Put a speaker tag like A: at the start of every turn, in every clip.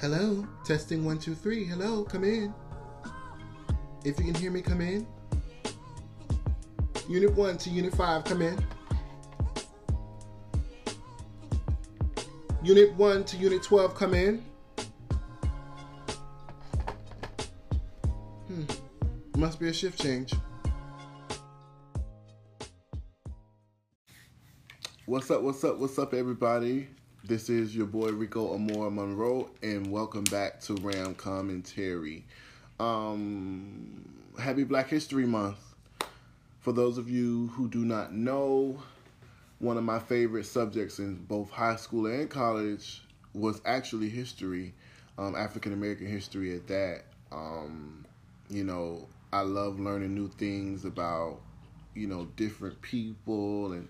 A: Hello, testing one, two, three. Hello, come in. If you can hear me, come in. Unit one to unit five, come in. Unit one to unit 12, come in. Hmm, must be a shift change. What's up, what's up, what's up, everybody? This is your boy Rico Amore Monroe, and welcome back to Ram Commentary. Um, happy Black History Month. For those of you who do not know, one of my favorite subjects in both high school and college was actually history, um, African American history at that. Um, you know, I love learning new things about, you know, different people and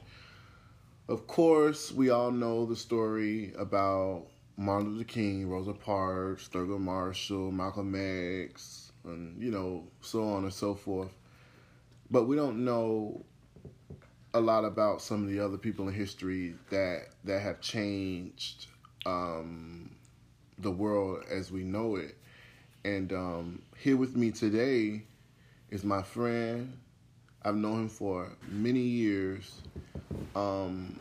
A: of course, we all know the story about Martin Luther King, Rosa Parks, Thurgood Marshall, Malcolm X, and you know, so on and so forth. But we don't know a lot about some of the other people in history that that have changed um, the world as we know it. And um, here with me today is my friend. I've known him for many years. Um,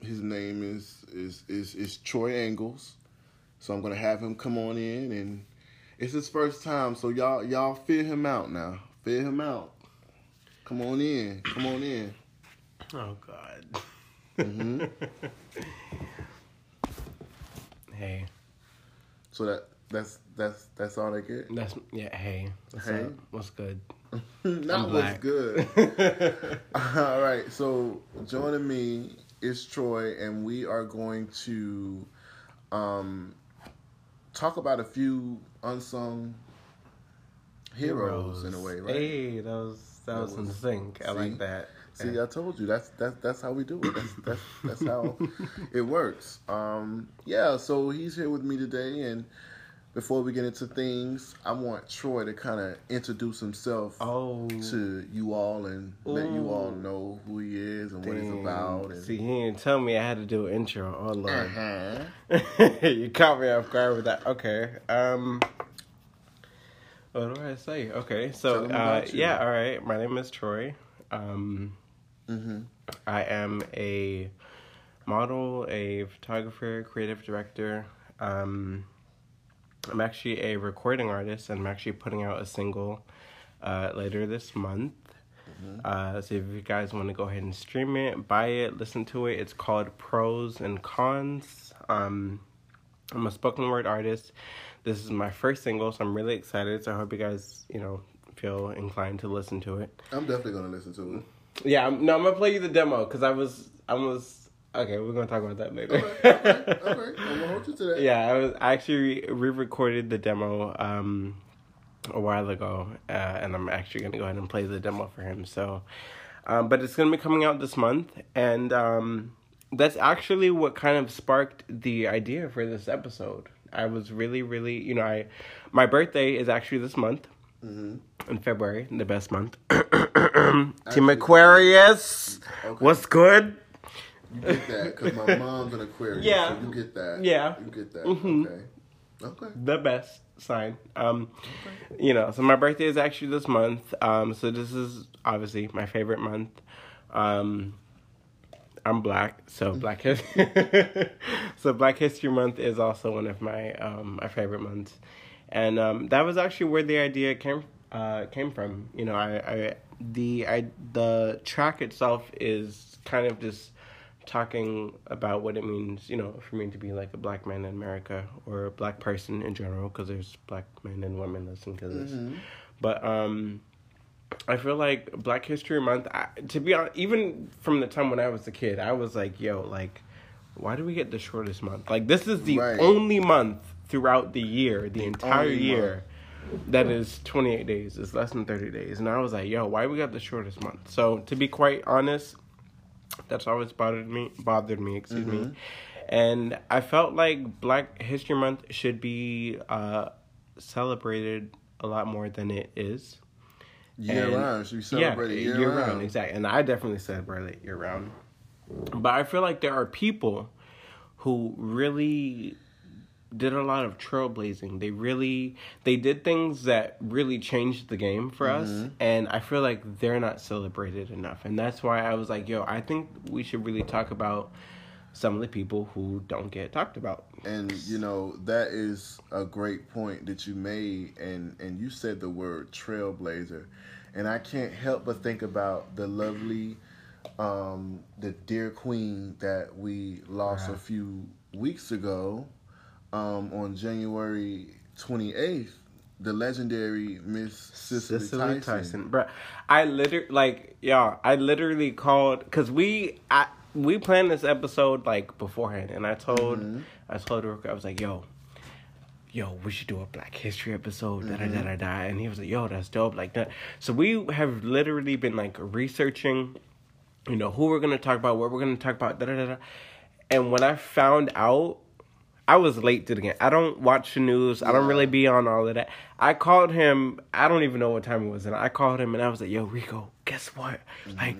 A: his name is is is is Troy Angles. So I'm gonna have him come on in, and it's his first time. So y'all y'all feel him out now. Feel him out. Come on in. Come on in.
B: Oh God.
A: hmm
B: hey,
A: So that that's that's that's all I get.
B: that's yeah. Hey, what's
A: Hey.
B: up? What's good?
A: Not what's good. All right, so joining me is Troy, and we are going to um, talk about a few unsung heroes, in a way, right?
B: Hey, that was that,
A: That
B: was, in
A: was-
B: sync. I
A: see?
B: like that.
A: See, I told you that's that's that's how we do it. That's that's that's how it works. Um, yeah, so he's here with me today, and before we get into things, I want Troy to kind of introduce himself
B: Oh,
A: to you all and let you all know who he is and what he's about. And,
B: See, he didn't tell me I had to do an intro. Oh Lord,
A: uh-huh.
B: you caught me off guard with that. Okay. Um. What do I say? Okay, so uh, yeah, all right. My name is Troy. Um,
A: hmm
B: I am a model, a photographer, creative director. Um, I'm actually a recording artist, and I'm actually putting out a single uh, later this month. Uh, so if you guys want to go ahead and stream it, buy it, listen to it, it's called Pros and Cons. Um, I'm a spoken word artist. This is my first single, so I'm really excited. So I hope you guys, you know, feel inclined to listen to it.
A: I'm definitely gonna listen to it.
B: Yeah, I'm, no, I'm gonna play you the demo because I was, I was okay. We're gonna talk about that later.
A: Okay, okay, okay. I'm gonna hold you to that.
B: yeah, I was I actually re-recorded the demo um a while ago, uh, and I'm actually gonna go ahead and play the demo for him. So, um, but it's gonna be coming out this month, and um, that's actually what kind of sparked the idea for this episode. I was really, really, you know, I my birthday is actually this month
A: hmm
B: in February, the best month. Team Aquarius,
A: Okay.
B: what's good?
A: You get that because my mom's an Aquarius.
B: Yeah.
A: So you get that.
B: Yeah.
A: You get that.
B: Mhm.
A: Okay. Okay.
B: The best sign. Um, you know, so my birthday is actually this month. Um, so this is obviously my favorite month. Um, I'm black, so Black His- so Black History Month is also one of my um my favorite months, and um that was actually where the idea came uh came from. You know, I I the I the track itself is kind of just talking about what it means, you know, for me to be like a black man in America or a black person in general, because there's black men and women listening to this.
A: Mhm.
B: But um, I feel like Black History Month. I, to be honest, even from the time when I was a kid, I was like, "Yo, like, why do we get the shortest month? Like, this is the
A: Right.
B: only month throughout the year, the, entire
A: only
B: year." That is 28 days. It's less than 30 days. And I was like, yo, why we got the shortest month? So, to be quite honest, that's always bothered me bothered me excuse me
A: Mhm.
B: and i felt like black history month should be uh celebrated a lot more than it is
A: Year
B: And-
A: round. Should we celebrate it year,
B: year
A: round?
B: round exactly and i definitely celebrate it year round but i feel like there are people who really did a lot of trailblazing. They really they did things that really changed the game for us, and I feel like they're not celebrated enough. And that's why I was like, yo, I think we should really talk about some of the people who don't get talked about.
A: And you know that is a great point that you made, and and you said the word trailblazer, and I can't help but think about the lovely, um, the dear queen that we lost a few weeks ago, um, on January twenty eighth. The legendary Miss Cicely,
B: Cicely
A: Tyson.
B: Tyson, bro. I literally like y'all. I literally called because we I we planned this episode like beforehand, and I told
A: Mm-hmm.
B: I told Rook I was like, yo. Yo, we should do a Black History episode. Da da
A: Mm-hmm.
B: da da da. And he was like, "Yo, that's dope." Like that. So we have literally been like researching, you know, who we're gonna talk about, what we're gonna talk about. Da da da da. And when I found out I was late to the game. I don't watch the news. I don't really be on all of that. I called him. I don't even know what time it was, and I called him and I was like, "Yo, Rico, guess what?
A: Mm-hmm.
B: Like,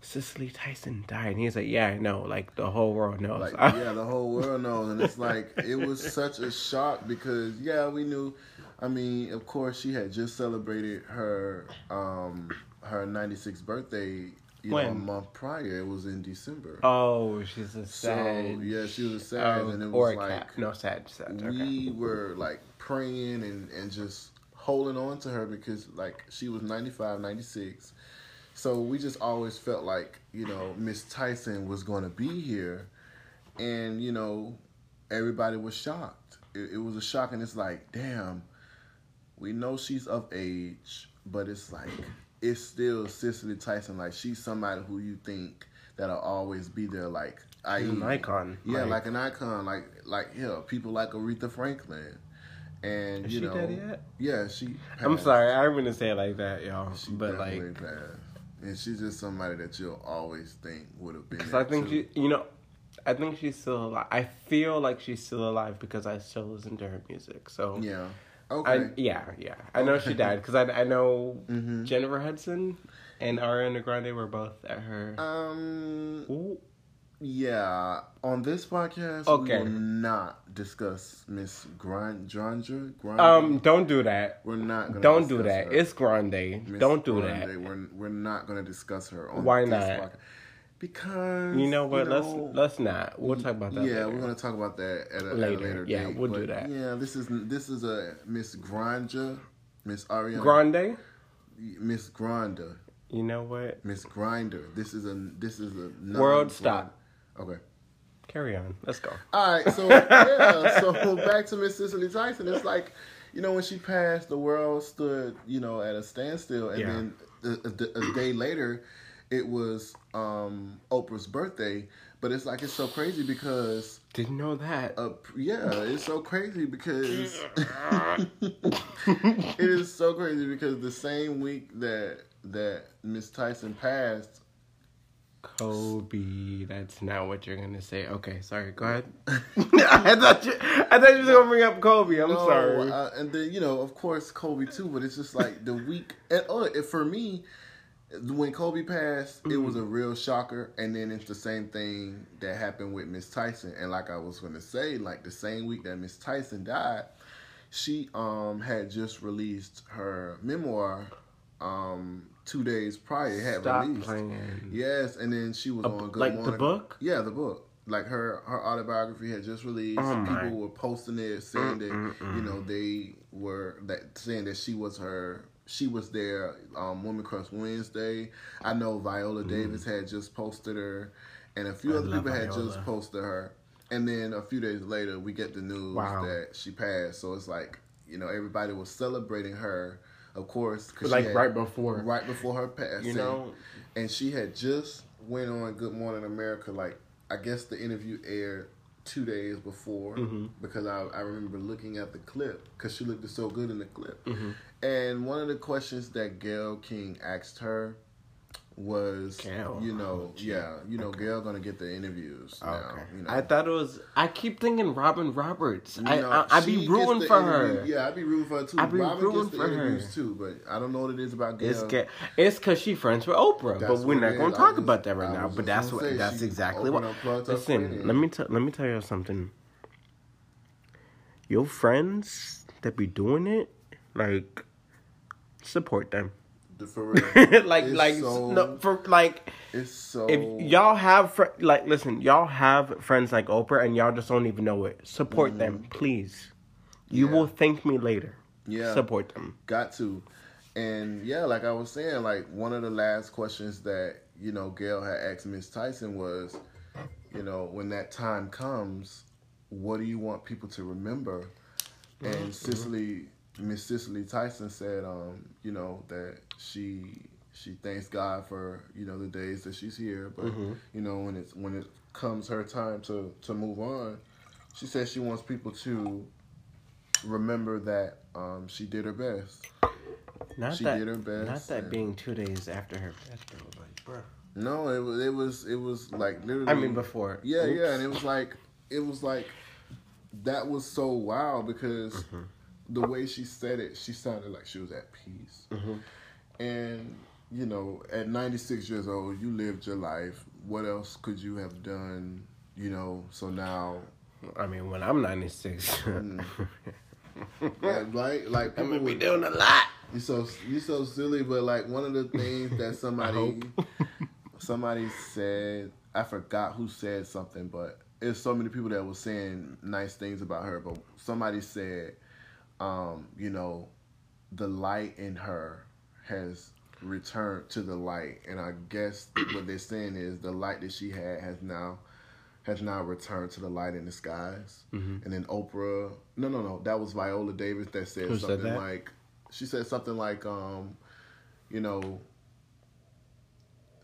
B: Cicely Tyson died." And he's like, "Yeah, I know. Like the whole world knows."
A: Like yeah, the whole world knows, and it's like it was such a shock because yeah, we knew. I mean, of course, she had just celebrated her um her 96th birthday. You know, a month prior, it was in December.
B: oh, she's a
A: so
B: sad.
A: yeah, she was a sad,
B: Oh,
A: and it
B: or
A: was
B: a
A: like
B: cat. No, sad. Sad. Okay.
A: we were like praying and and just holding on to her because like she was 95 96 so we just always felt like you know miss tyson was going to be here and you know everybody was shocked it, it was a shock and it's like damn we know she's of age but it's like it's still cicely tyson like she's somebody who you think that'll always be there like I
B: an icon.
A: yeah,
B: Like-
A: like, an icon, like like yeah, people like Aretha Franklin, and you
B: she
A: know, yeah, she.
B: I'm sorry. I didn't mean to say it like that, y'all.
A: she
B: but like,
A: passed. and she's just somebody that you'll always think would have been.
B: Because I think
A: too.
B: she, you know, I think she's still alive. I feel like she's still alive because I still listen to her music. So
A: Yeah.
B: I, yeah, yeah. I know she died because I, I know
A: Mhm.
B: Jennifer Hudson and Ariana Grande were both at her.
A: um.
B: Ooh.
A: Yeah. On this podcast,
B: Okay.
A: we will not discuss Miss Grandra. Grande.
B: Um, don't do that.
A: we're not. Gonna
B: Don't do that.
A: her.
B: It's Grande.
A: Miss
B: don't do
A: Grande.
B: that.
A: We're we're not gonna discuss her on
B: Why
A: this
B: not?
A: podcast. Because
B: You know what? let's let's not. We'll talk about that.
A: yeah,
B: later.
A: we're gonna talk about that at a
B: Later.
A: At a later
B: Yeah,
A: date.
B: we'll do that.
A: Yeah, this is this is a Miss Granja, Miss Ariana,
B: Grande.
A: Miss Granda,
B: You know what?
A: Miss Grinder. This is a this is a
B: World, stop.
A: Okay.
B: Carry on. Let's go.
A: All right, so yeah, so back to Miss Cicely Tyson. It's like, you know, when she passed, the world stood, you know, at a standstill, and
B: Yeah.
A: then a, a- a day later, it was um, Oprah's birthday. But it's like it's so crazy because,
B: Didn't know that.
A: uh, yeah, it's so crazy because it is so crazy because the same week that that Miss Tyson passed,
B: Kobe. That's not what you're gonna say. Okay, sorry. Go ahead. I thought you. I thought you were gonna bring up Kobe. I'm
A: No,
B: sorry.
A: Uh, and then you know, of course, Kobe too. But it's just like the week. And oh, for me, when Kobe passed, it was a
B: Mm-hmm.
A: real shocker. And then it's the same thing that happened with Miss Tyson. And like I was gonna say, like the same week that Miss Tyson died, she um had just released her memoir. Um, two days prior, it had
B: Stop
A: released.
B: playing.
A: Yes, and then she was
B: A-
A: on Good
B: like the
A: Morning.
B: book?
A: Yeah, the book. Like her her autobiography had just released.
B: Oh.
A: People were posting it, saying that you know they were that saying that she was her. She was there. Um, Woman Crush Wednesday. I know Viola Davis had just posted her, and a few.
B: I
A: other people had just posted her. And then a few days later, we get the news
B: Wow.
A: that she passed. So it's like you know everybody was celebrating her, of course, 'cause
B: Like
A: had-
B: right before.
A: right before her passing
B: You know.
A: and she had just went on Good Morning America. Like I guess the interview aired two days before
B: Mhm.
A: because I, I remember looking at the clip because she looked so good in the clip.
B: Mhm.
A: And one of the questions that Gayle King asked her was,
B: Gayle.
A: you know, yeah, you know, Gayle gonna get the interviews now.
B: Okay.
A: You know.
B: I thought it was. I keep thinking Robin Roberts.
A: You
B: I,
A: know,
B: I I
A: she
B: be rooting for
A: interview-
B: her.
A: Yeah, I be rooting for her too.
B: I be
A: Robin
B: rooting for her.
A: too, but I don't know what it is about Gayle.
B: It's ga- it's cause she friends with Oprah,
A: That's
B: but we're not gonna
A: I
B: talk
A: was
B: about that right now. But that's what
A: say,
B: that's exactly what.
A: up plugged her
B: Listen, let me tell let me tell you something. your friends that be doing it, like support them.
A: For real.
B: like
A: It's
B: like
A: so-
B: no, for like
A: It's so.
B: if y'all have fr- like listen, y'all have friends like Oprah and y'all just don't even know it. Support them, please. You
A: Mm-hmm. Yeah.
B: will thank me later.
A: Yeah.
B: Support them.
A: Got to. And yeah, like I was saying, like one of the last questions that, you know, Gayle had asked Miss Tyson was, you know, when that time comes, what do you want people to remember? And Cicely Miss Cicely Tyson said, um, you know, that she she thanks God for, you know, the days that she's here, but you know, when it's when it comes her time to to move on, she says she wants people to remember that um, she did her best.
B: Not
A: She
B: that
A: did her best
B: not that being two days after her death, though. Like, bro.
A: No, it was it was it was like literally.
B: I mean, before.
A: Yeah,
B: Oops.
A: yeah, and it was like it was like that was so wild because
B: Mm-hmm.
A: The way she said it, she sounded like she was at peace.
B: Mm-hmm.
A: And you know, at 96 years old, you lived your life. What else could you have done? You know, so now,
B: I mean, when I'm 96,
A: Mm. yeah, like people
B: gonna be
A: would,
B: doing a lot.
A: you so you so silly, but like one of the things that somebody somebody said, I forgot who said something, but it's so many people that were saying nice things about her. But somebody said, um, you know, the light in her has returned to the light, and I guess what they're saying is the light that she had has now has now returned to the light in the skies.
B: Mm-hmm.
A: And then Oprah, no, no, no, that was Viola Davis that said
B: Who said
A: something
B: that?
A: like, she said something like, um, you know,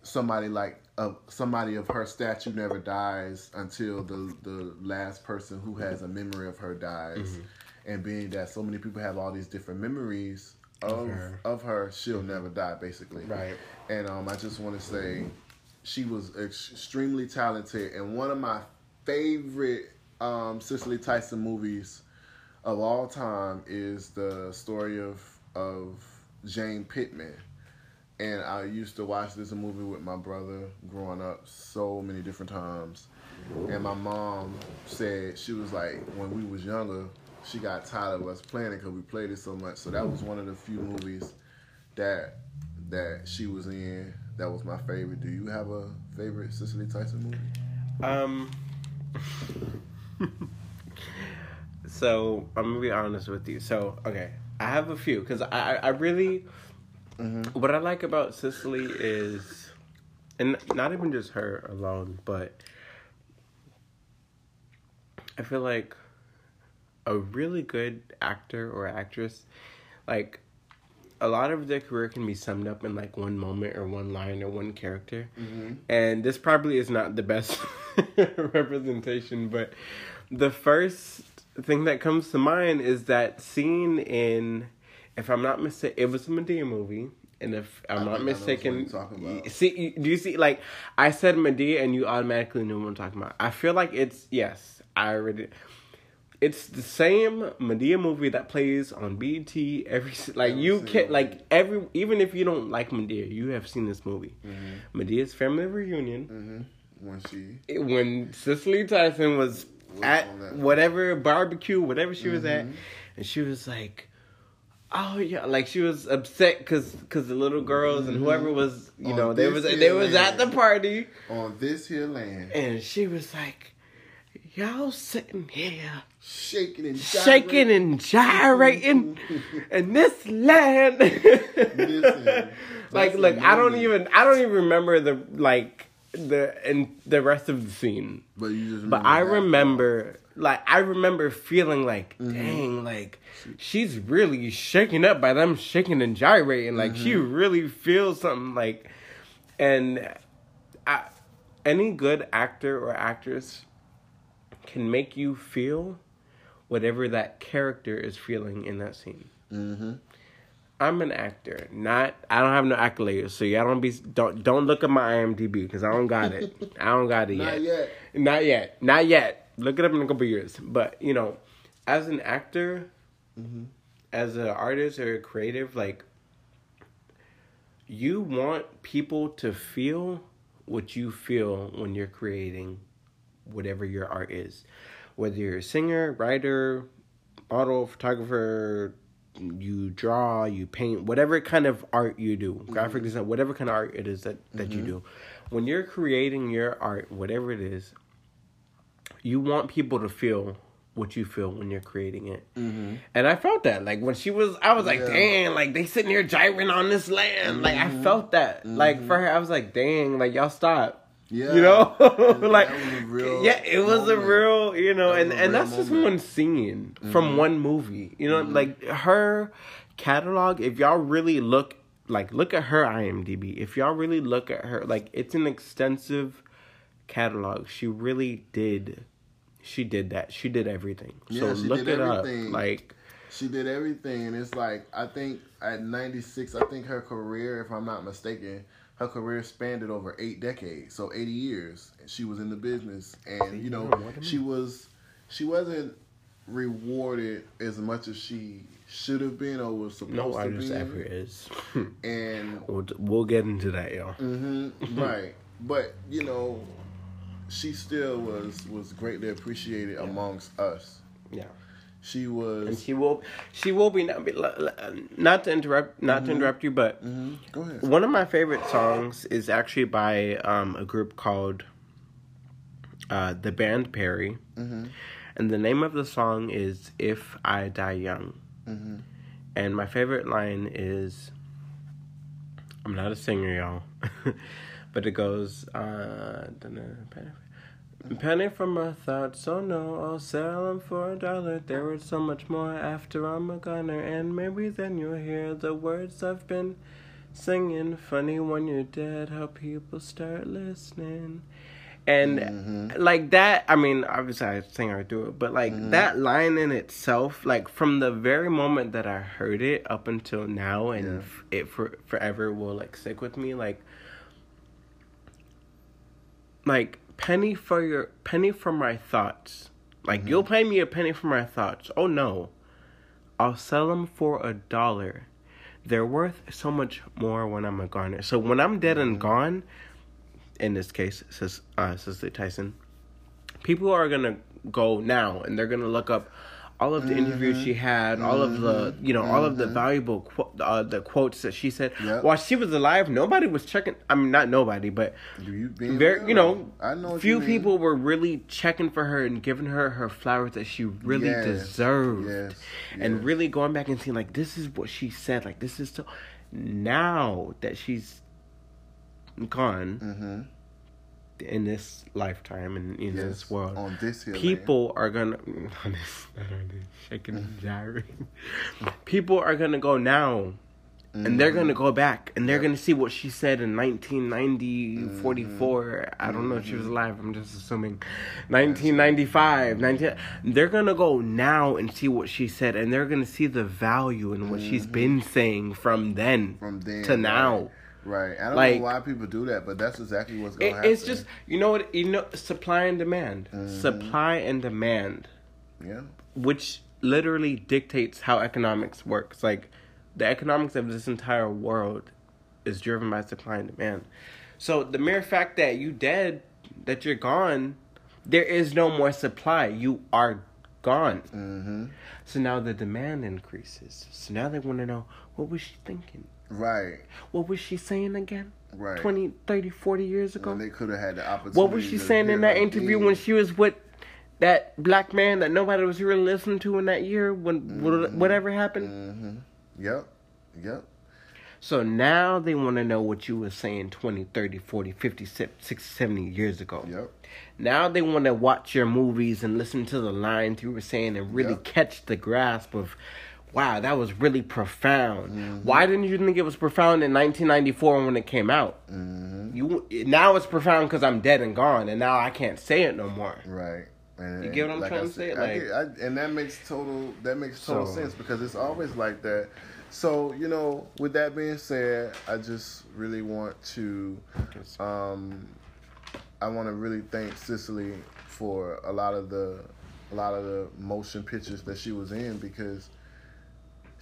A: somebody like of somebody of her statue never dies until the the last person who has a memory of her dies.
B: Mm-hmm.
A: And being that so many people have all these different memories of
B: her.
A: of her, she'll never die basically.
B: Right.
A: And um, I just want to say she was extremely talented and one of my favorite um, Cicely Tyson movies of all time is the story of of Jane Pittman. And I used to watch this movie with my brother growing up so many different times. And my mom said she was like when we was younger, she got tired of us playing it because we played it so much. So that was one of the few movies that that she was in. That was my favorite. Do you have a favorite Cicely Tyson movie?
B: Um. so I'm gonna be honest with you. So okay, I have a few because I I I really what I like about Cicely is, and not even just her alone, but I feel like a really good actor or actress, like a lot of their career can be summed up in like one moment or one line or one character. Mm-hmm. And this probably is not the best representation, but the first thing that comes to mind is that scene in, if I'm not mistaken, it was a Madea movie. And if I'm
A: I
B: not
A: think I know which one
B: mistaken,
A: you're talking about.
B: see, do you see? Like I said, Madea, and you automatically knew what I'm talking about. I feel like it's yes, I already. It's the same Madea movie that plays on BET every like you can like every even if you don't like Madea, you have seen this movie. Madea's family reunion.
A: Mm-hmm. When she
B: it- when Cicely Tyson was
A: Was
B: at whatever barbecue, whatever she was
A: Mm-hmm.
B: at, and she was like, "Oh yeah," like she was upset because because the little girls and whoever was you
A: On
B: know they was they was at the party,
A: on this here land,
B: and she was like, "Y'all sitting here."
A: shaking and
B: Shaking
A: gyrating.
B: and gyrating in this land.
A: Listen,
B: like, look, I don't even, I don't even remember the like the and the rest of the scene.
A: But you just
B: But I remember, like, I remember feeling like,
A: Mm-hmm.
B: dang, like, she's really shaken up by them shaking and gyrating. Like, she
A: Mm-hmm.
B: really feels something. Like, and I, any good actor or actress can make you feel whatever that character is feeling in that scene.
A: Mhm.
B: I'm an actor, not. I don't have no accolades, so y'all don't be don't don't look at my IMDb because I don't got it. I don't got it
A: Not
B: yet.
A: yet.
B: Not yet. Not yet. Look it up in a couple years. But you know, as an actor,
A: Mm-hmm.
B: as an artist or a creative, like you want people to feel what you feel when you're creating whatever your art is, whether you're a singer, writer, model, photographer, you draw, you paint, whatever kind of art you do, mm-hmm. graphic design, whatever kind of art it is that, that you mm-hmm. do, when you're creating your art, whatever it is, you want people to feel what you feel when you're creating it. Mm-hmm. And I felt that. Like when she was, I was like,
A: Yeah.
B: dang, like they sitting here gyrating on this land. Like I felt that. Like for her, I was like, dang, like y'all stop.
A: Yeah.
B: You know, like
A: That was a real
B: yeah, it was a real, you know,
A: That
B: and and that's just one scene from mm-hmm. one movie. You know, mm-hmm. like her catalog. If y'all really look, like, look at her IMDb. If y'all really look at her, like, it's an extensive catalog. She really did. She did that. She did everything. so
A: Yeah, she
B: look
A: did
B: it
A: everything.
B: up. Like,
A: She did everything, and it's like I think at 96, I think her career, if I'm not mistaken, her career spanned it over eight decades, so 80 years. She was in the business, and you know,
B: more than me.
A: she was she wasn't rewarded as much as she should have been or was supposed
B: no
A: to
B: artist
A: be.
B: ever is.
A: And
B: we'll, we'll get into that, y'all.
A: hmm right, but you know, she still was was greatly appreciated amongst us.
B: Yeah.
A: She was, and
B: she will she will be not, be- not to interrupt not to interrupt you but
A: Mhm. Go ahead.
B: one of my favorite songs is actually by um, a group called uh, the band perry.
A: Hmm
B: and the name of the song is if i die young.
A: Hmm
B: and my favorite line is i'm not a singer y'all. But it goes uh, Penny from my thoughts, oh no, I'll sell them for a dollar. There was so much more after I'm a gunner, and maybe then you'll hear the words I've been singing. Funny when you're dead, how people start listening. And
A: Mhm.
B: like that, I mean, obviously I sing or do it, but like that line in itself, like from the very moment that I heard it up until now, and
A: Yeah.
B: f- it for forever will like stick with me, like like penny for your penny for my thoughts. Like you'll pay me a penny for my thoughts. Oh no, I'll sell them for a dollar. They're worth so much more when I'm a goner. So when I'm dead and gone, in this case, says uh, Cicely Tyson, people are gonna go now and they're gonna look up all of the interviews she had, all of the you know, all of the valuable qu- uh, the quotes that she said
A: Yep.
B: while she was alive. Nobody was checking. I mean, not nobody, but
A: Do you
B: very
A: real,
B: you know.
A: I know
B: few people were really checking for her and giving her her flowers that she really
A: Yes,
B: deserved
A: yes,
B: and
A: yes.
B: really going back and seeing like this is what she said like this is so now that she's gone
A: Mhm.
B: In this lifetime and in
A: Yes,
B: this world
A: on this here,
B: people are gonna on this, on this, shaking and gyrating. people are gonna go now and they're gonna go back and they're
A: Mm-hmm. Yep.
B: gonna see what she said in 1990
A: Mm-hmm.
B: 44 i don't know if she was alive i'm just assuming 1995 19 they're gonna go now and see what she said and they're gonna see the value in what she's been saying from then
A: Mm-hmm. From then
B: to now
A: Right. I don't
B: Like-
A: know why people do that, but that's exactly what's going to happen.
B: it's just you know what you know supply and demand
A: Mm-hmm.
B: supply and demand
A: yeah.
B: which literally dictates how economics works. Like the economics of this entire world is driven by supply and demand. So the mere fact that you dead, that you're gone, there is no more supply. You are gone.
A: Mm-hmm.
B: So now the demand increases. So now they want to know what was she thinking?
A: Right.
B: What was she saying again?
A: Right.
B: 20, 30, 40 years ago?
A: When they could have had the opportunity.
B: What was she saying in that interview when she was with that black man that nobody was really listening to in that year when
A: Mm-hmm.
B: whatever happened?
A: Mhm. Yep. Yep.
B: So now they want to know what you were saying 20, 30, 40, 50, 60, 70 years ago.
A: Yep.
B: Now they want to watch your movies and listen to the lines you were saying and really
A: Yep.
B: catch the grasp of, wow, that was really profound.
A: Mm-hmm.
B: Why didn't you think it was profound in 1994 when it came out?
A: Mm-hmm.
B: You now it's profound because I'm dead and gone, and now I can't say it no more.
A: Right. And,
B: You get what I'm trying
A: I
B: to say?
A: I get- I- and that makes total that makes total
B: So-
A: sense because it's always like that. So you know, with that being said, I just really want to, um, I want to really thank Cicely for a lot of the, a lot of the motion pictures that she was in because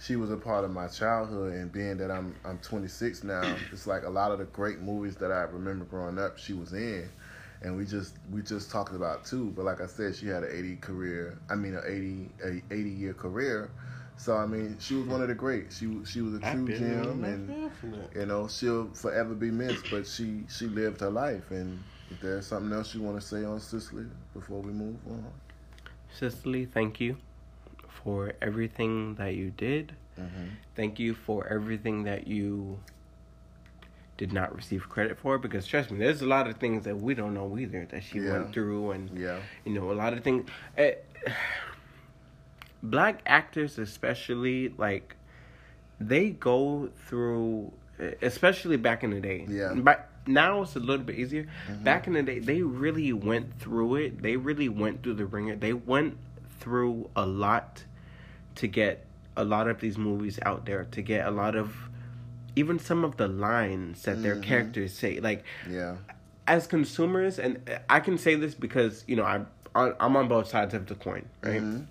A: she was a part of my childhood and being that I'm I'm 26 now, it's like a lot of the great movies that I remember growing up she was in. and we just we just talked about two. But like I said, she had an eighty career. I mean, an 80, a eighty year career. So I mean, she was one of the greats. She she was a true gem, and you know she'll forever be missed. But she she lived her life, and if there's something else you want to say on Cicely before we move on,
B: Cicely, thank you for everything that you did.
A: mm-hmm.
B: Thank you for everything that you did not receive credit for because trust me, there's a lot of things that we don't know either that she
A: Yeah.
B: went through and
A: yeah,
B: you know a lot of things eh, black actors especially like they go through eh, especially back in the day
A: Yeah.
B: but now it's a little bit easier
A: Mhm.
B: back in the day they really went through it they really went through the ringer they went through a lot to get a lot of these movies out there to get a lot of even some of the lines that their
A: Mhm.
B: characters say like
A: yeah,
B: as consumers, and I can say this because you know I'm I'm on both sides of the coin, right?
A: Mhm.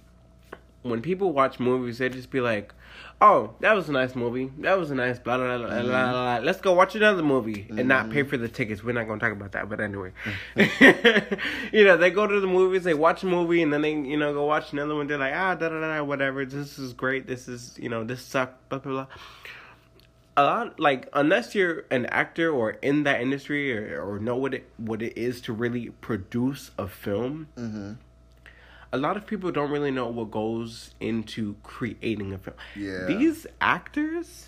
B: When people watch movies, they just be like, "Oh, that was a nice movie. That was a nice blah blah blah blah blah. blah. Let's go watch another movie and not pay for the tickets." We're not gonna talk about that, but anyway, you know, they go to the movies, they watch a movie, and then they you know go watch another one. They're like, "Ah, da da da, whatever. This is great. This is you know this sucked." Blah blah blah a lot like unless you're an actor or in that industry or, or know what it what it is to really produce a film
A: Mhm.
B: A lot of people don't really know what goes into creating a film
A: Yeah.
B: these actors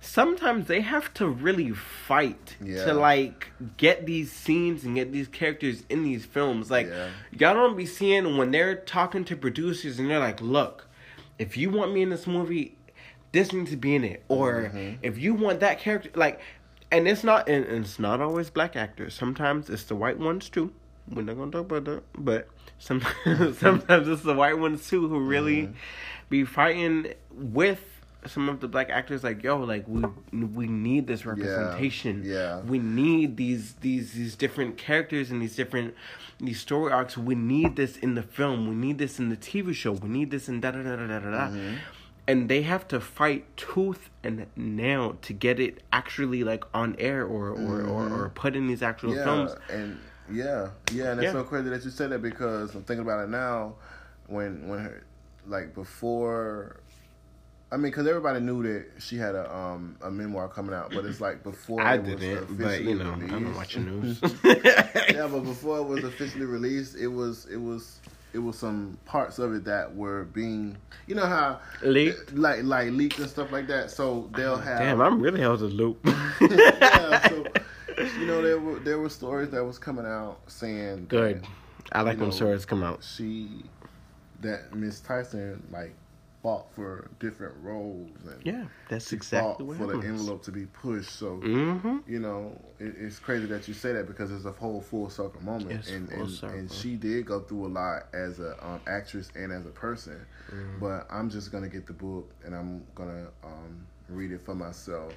B: sometimes they have to really fight
A: Yeah.
B: to like get these scenes and get these characters in these films like
A: Yeah.
B: y'all don't be seeing when they're talking to producers and they're like look if you want me in this movie this needs to be in it or
A: Mhm.
B: if you want that character like and it's not and, and it's not always black actors sometimes it's the white ones too we're not gonna talk about that but sometimes sometimes it's the white ones too who really be fighting with some of the black actors like yo like we we need this representation.
A: Yeah.
B: we need these these these different characters and these different these story arcs. We need this in the film. We need this in the tv show. We need this in da da da da da da
A: Mhm.
B: and they have to fight tooth and nail to get it actually like on air or or, or, or put in these actual
A: Mm-hmm. yeah,
B: films.
A: and yeah, yeah, and it's
B: Yeah.
A: so crazy that you said that because I'm thinking about it now. When when her, like before, I mean, because everybody knew that she had a um a memoir coming out, but it's like before
B: I didn't, but you know, I'm
A: released.
B: watching news.
A: yeah, but before it was officially released, it was it was it was some parts of it that were being, you know how
B: Leaked?
A: like like leaked and stuff like that. So they'll have
B: Damn, I'm really out of the loop.
A: yeah, so you know there were there were stories that was coming out saying that
B: Good. I like when
A: know,
B: stories come out.
A: she that Miss Tyson like fought for different roles and
B: Yeah, that's exactly
A: fought for the envelope to be pushed. So
B: Mm-hmm.
A: you know it, it's crazy that you say that because it's a whole full circle moment,
B: It's
A: and and,
B: circle.
A: and she did go through a lot as a um, actress and as a person.
B: Mm-hmm.
A: But I'm just gonna get the book and I'm gonna um, read it for myself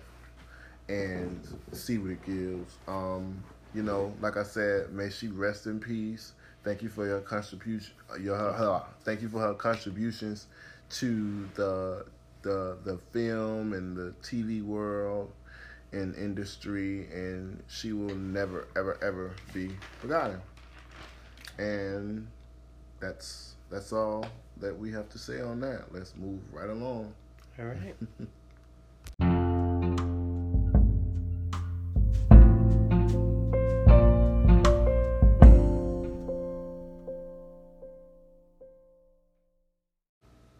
A: and see what it gives. Um, you know, like I said, may she rest in peace. Thank you for your contribution. Your her, her- thank you for her contributions to the the the film and the TV world and industry, and she will never ever ever be forgotten. And that's that's all that we have to say on that. Let's move right along.
B: All right.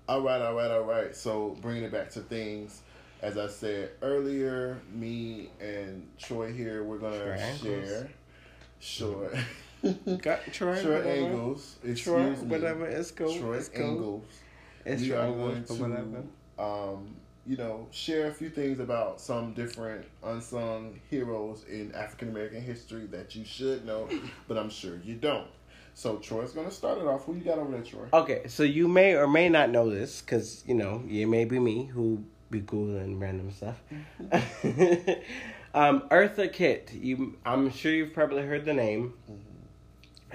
A: All right, all right, all right. So bringing it back to things, as I said earlier, me and Troy here, we're gonna
B: Triangles.
A: share short,
B: Got Troy.
A: short
B: whatever.
A: angles.
B: Troy,
A: Excuse me.
B: whatever. It's cool.
A: Short
B: it's cool.
A: angles.
B: It's
A: we are
B: triangles
A: going to,
B: whatever.
A: um, you know, share a few things about some different unsung heroes in African American history that you should know, but I'm sure you don't. So Troy's gonna start it off. Who you got over there, Troy?
B: Okay, so you may or may not know this because you know it may be me who be googling random stuff. um, Eartha Kitt, you, I'm sure you've probably heard the name.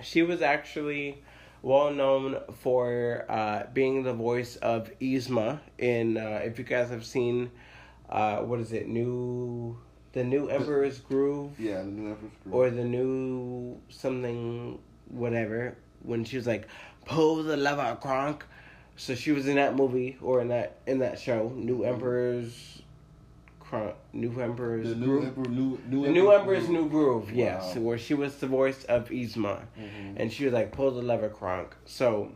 B: She was actually well known for uh, being the voice of Yzma in. Uh, if you guys have seen, uh, what is it, New the new Emperor's Groove
A: Yeah, the new Emperor's Groove.
B: or the new something whatever when she was like pull the lever Kronk. So she was in that movie or in that in that show, New Emperor's Kronk, New Emperor's
A: the new
B: Groove.
A: Emperor, new, new
B: the new Emperor's. New Groove, yes,
A: Wow.
B: where she was the voice of Yzma,
A: Mhm.
B: and she was like pull the lever Kronk. So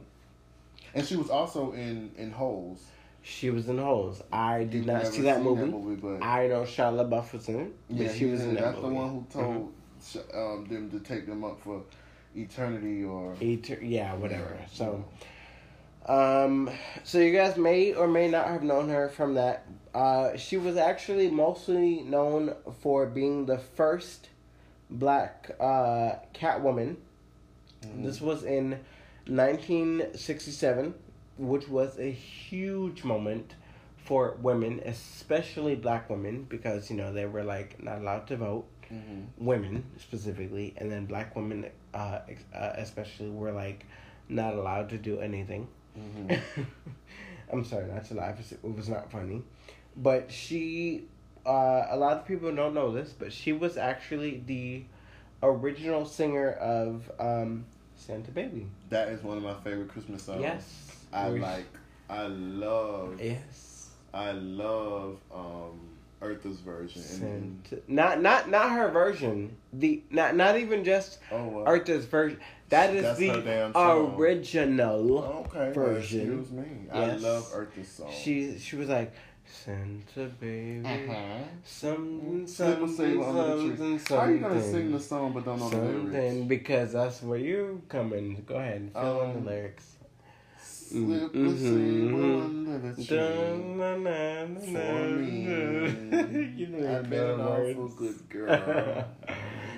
A: And she was also in in Holes.
B: she was in Holes. I did
A: You've
B: not see that
A: seen
B: movie.
A: but
B: I know Shia LaBeouf was in it, but
A: yeah,
B: she
A: he
B: was in that
A: That's
B: movie. Mm-hmm.
A: the one who told sh um, them to take them up for eternity or.
B: Eter- yeah, whatever. So, um, so you guys may or may not have known her from that. Uh, she was actually mostly known for being the first black uh, Catwoman.
A: Mhm.
B: This was in 1967, which was a huge moment for women, especially black women, because you know they were like not allowed to vote
A: Mhm.
B: women specifically, and then black women, uh, ex- uh, especially, were like not allowed to do anything.
A: Mhm.
B: I'm sorry, not to laugh. It was not funny, but she. Uh, a lot of people don't know this, but she was actually the original singer of um, Santa Baby.
A: That is one of my favorite Christmas songs.
B: yes,
A: I like. I love.
B: Yes,
A: I love um, Eartha's version. And,
B: Santa. Not not not her version. The not not even just
A: oh, well.
B: Eartha's version. That is
A: That's
B: the
A: her damn song.
B: original.
A: Okay. well,
B: version.
A: excuse me.
B: Yes.
A: I love Eartha's song.
B: She she was like Santa baby,
A: Uh-huh.
B: something
A: Slip a
B: something
A: sable under the tree.
B: something
A: How are you gonna sing the song but don't know the
B: something
A: lyrics?
B: because that's where you come in. Go ahead, fill in
A: Um,
B: the lyrics.
A: Slip a
B: Mhm.
A: sable under the tree.
B: Dun, na, na, na,
A: For me.
B: you know
A: I've been an awful good girl.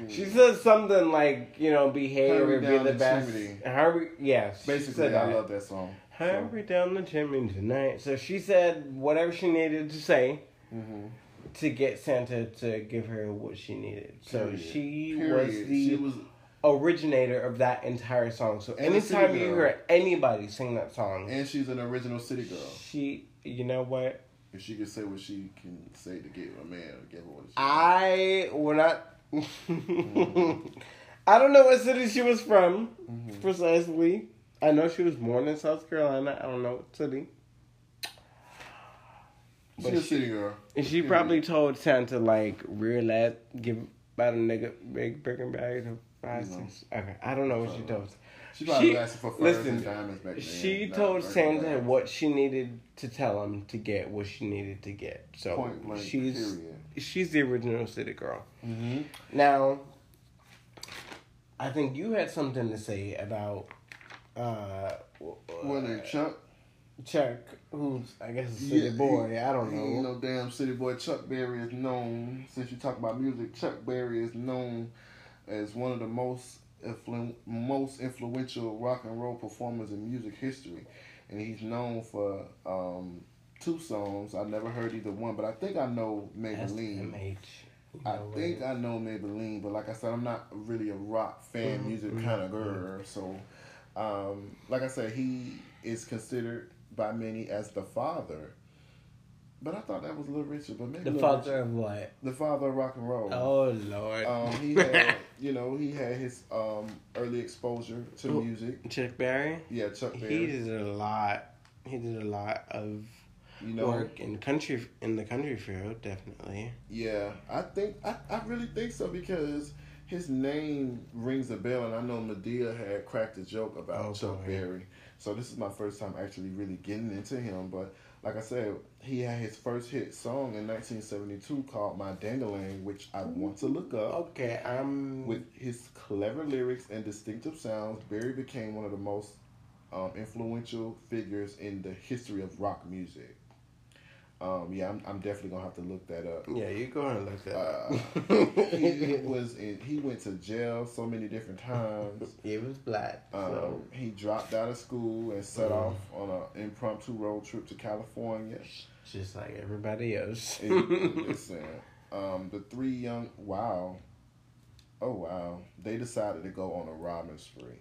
B: She says something like, you know, behave or be the
A: the
B: best. Hurry, yes.
A: Basically,
B: said
A: I
B: that.
A: love that song.
B: Hurry down the chimney tonight. So she said whatever she needed to say
A: hmm
B: to get Santa to give her what she needed. So
A: Period.
B: she
A: Period.
B: was the
A: she was
B: originator of that entire song. So
A: And
B: anytime you hear anybody sing that song,
A: and she's an original city girl.
B: she, you know what?
A: If she can say what she can say to get a man, or get what she
B: I will not. I don't know what city she was from
A: Mhm.
B: precisely. I know she was born in South Carolina. I don't know what city.
A: She's
B: But
A: a city girl.
B: And she probably told Santa like real that give about a nigga big Birkin bag to five
A: No.
B: cents. Okay, I don't know what she told.
A: She probably
B: She-
A: asking for furs
B: listen,
A: and diamonds back then.
B: She told Santa what she needed to tell him to get what she needed to get. So
A: Point blank.
B: she's
A: period.
B: she's the original city girl.
A: Mm-hmm.
B: Now, I think you had something to say about uh,
A: they Chuck,
B: Chuck, who's I guess a city
A: Yeah,
B: boy. I don't know.
A: ain't no damn city boy. Chuck Berry is known. Since you talk about music, Chuck Berry is known as one of the most influ- most influential rock and roll performers in music history, and he's known for um, two songs. I never heard either one, but I think I know Maybelline.
B: SMH.
A: I think I know Maybelline, but like I said, I'm not really a rock fan,
B: Mhm,
A: music
B: mhm,
A: kind of girl. So, um, like I said, he is considered by many as the father. But I thought that was Little Richard, but maybe
B: the
A: Little
B: father
A: Richard-
B: of what?
A: the father of rock and roll.
B: Oh Lord.
A: Um, he had, you know, he had his um, early exposure to music.
B: Chuck Berry.
A: Yeah, Chuck Berry.
B: He did a lot. He did a lot of
A: You know,
B: work in country in the country field, definitely.
A: Yeah, I think I, I really think so because his name rings a bell, and I know Madea had cracked a joke about
B: Oh,
A: Chuck
B: boy.
A: Berry. So this is my first time actually really getting into him. But like I said, he had his first hit song in 1972 called "My Ding-a-Ling," which I want to look up.
B: Okay, I'm
A: With his clever lyrics and distinctive sounds, Berry became one of the most um, influential figures in the history of rock music. Um, yeah, I'm, I'm definitely gonna have to look that up.
B: Yeah, you go ahead and look that
A: Uh,
B: up.
A: he was in. He went to jail so many different times.
B: He was black.
A: Um,
B: So
A: he dropped out of school and set
B: Mm.
A: off on an impromptu road trip to California.
B: just like everybody else.
A: It- listen, um, the three young wow, oh wow, they decided to go on a robbing spree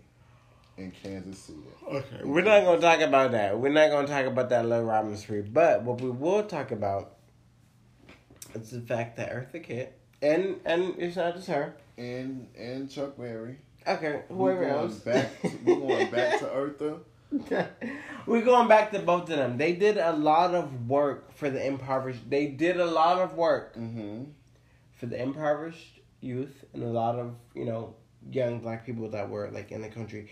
A: in Kansas City.
B: Okay, we're not gonna talk about that. We're not gonna talk about that Little Robin spree. But what we will talk about is the fact that Eartha Kitt And and it's not just her.
A: and and Chuck Berry.
B: Okay, whoever
A: We're
B: else.
A: back. To, we're going back to Eartha.
B: We're going back to both of them. They did a lot of work for the impoverished. They did a lot of work
A: Mm-hmm.
B: for the impoverished youth and a lot of you know young black people that were like in the country.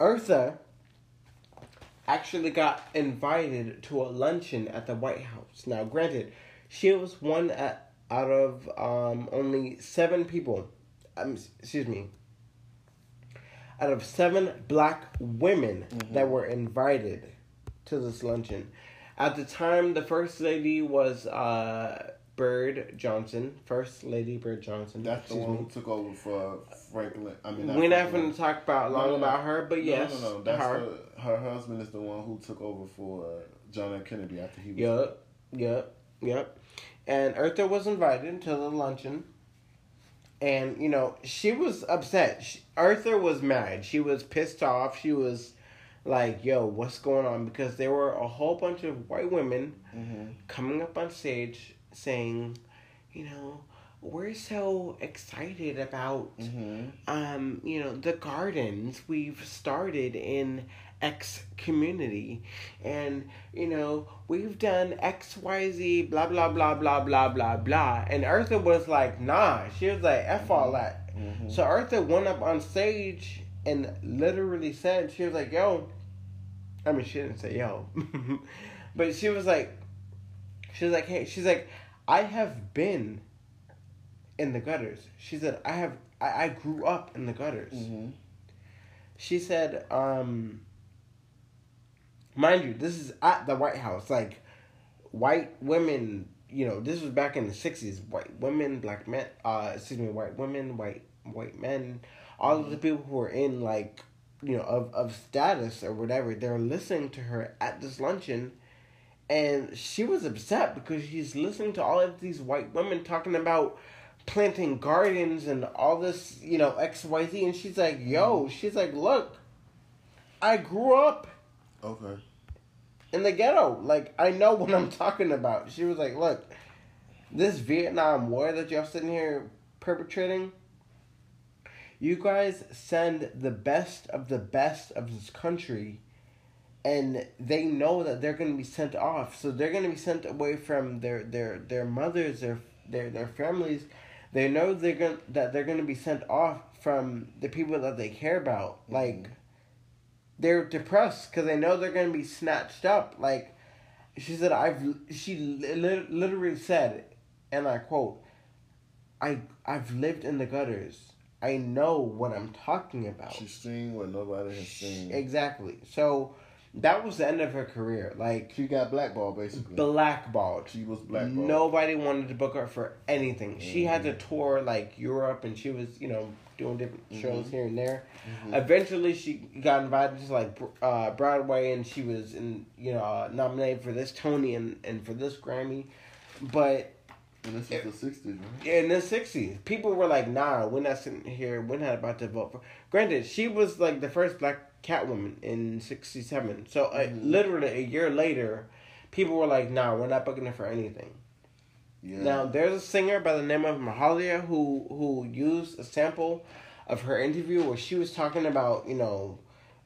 B: Eartha actually got invited to a luncheon at the White House. Now, granted, she was one at, out of um, only seven people. Um, excuse me. Out of seven black women that were invited to this luncheon. At the time, the first lady was uh, Bird Johnson. First Lady Bird Johnson.
A: That's the one
B: me.
A: who took over for Franklin. I mean,
B: We're not going to talk about long
A: No, no, no.
B: about her, but yes,
A: no, no, no. That's
B: her.
A: the, her husband is the one who took over for John F. Kennedy after he was.
B: Yep, yep, yep. And Eartha was invited to the luncheon. And, you know, she was upset. She, Eartha was mad. She was pissed off. She was like, yo, what's going on? Because there were a whole bunch of white women
A: Mm-hmm.
B: coming up on stage saying, you know, we're so excited about
A: Mm-hmm.
B: um, you know, the gardens we've started in X community. And, you know, we've done XYZ, blah, blah, blah, blah, blah, blah, blah. And Eartha was like, nah. She was like, F all that.
A: Mhm.
B: So Eartha went up on stage and literally said, she was like, yo. I mean, she didn't say yo. but she was like, she was like, hey, she's like, I have been in the gutters. She said, I have, I, I grew up in the gutters.
A: Mm-hmm.
B: She said, um, mind you, this is at the White House. Like, white women, you know, this was back in the 60s. White women, black men, uh, excuse me, white women, white, white men, all of the people who were in, like, you know, of, of status or whatever, they're listening to her at this luncheon. And she was upset because she's listening to all of these white women talking about planting gardens and all this, you know, XYZ. And she's like, yo, mm-hmm. she's like, look, I grew up
A: Okay.
B: in the ghetto. Like, I know what I'm talking about. She was like, look, this Vietnam War that y'all sitting here perpetrating, you guys send the best of the best of this country, and they know that they're going to be sent off. So they're going to be sent away from their their their mothers, their their their families. They know they're going that they're going to be sent off from the people that they care about. Mm-hmm. Like they're depressed because they know they're going to be snatched up. Like she said, I've she li- literally said, and I quote, "I I've lived in the gutters. I know what I'm talking about."
A: She's seen what nobody has seen.
B: Exactly. So that was the end of her career. Like
A: She got blackballed basically.
B: blackballed.
A: She was blackballed.
B: Nobody wanted to book her for anything. She had to tour like Europe, and she was you know doing different shows here and there. Eventually, she got invited to like uh, Broadway, and she was in you know uh, nominated for this Tony and and for this Grammy. But
A: And this is the sixties, right?
B: in the sixties, people were like, "Nah, we're not sitting here. We're not about to vote for." Granted, she was like the first black Catwoman in '67. So uh, literally a year later, people were like, "Nah, we're not booking her for anything."
A: Yeah.
B: Now there's a singer by the name of Mahalia who who used a sample of her interview where she was talking about you know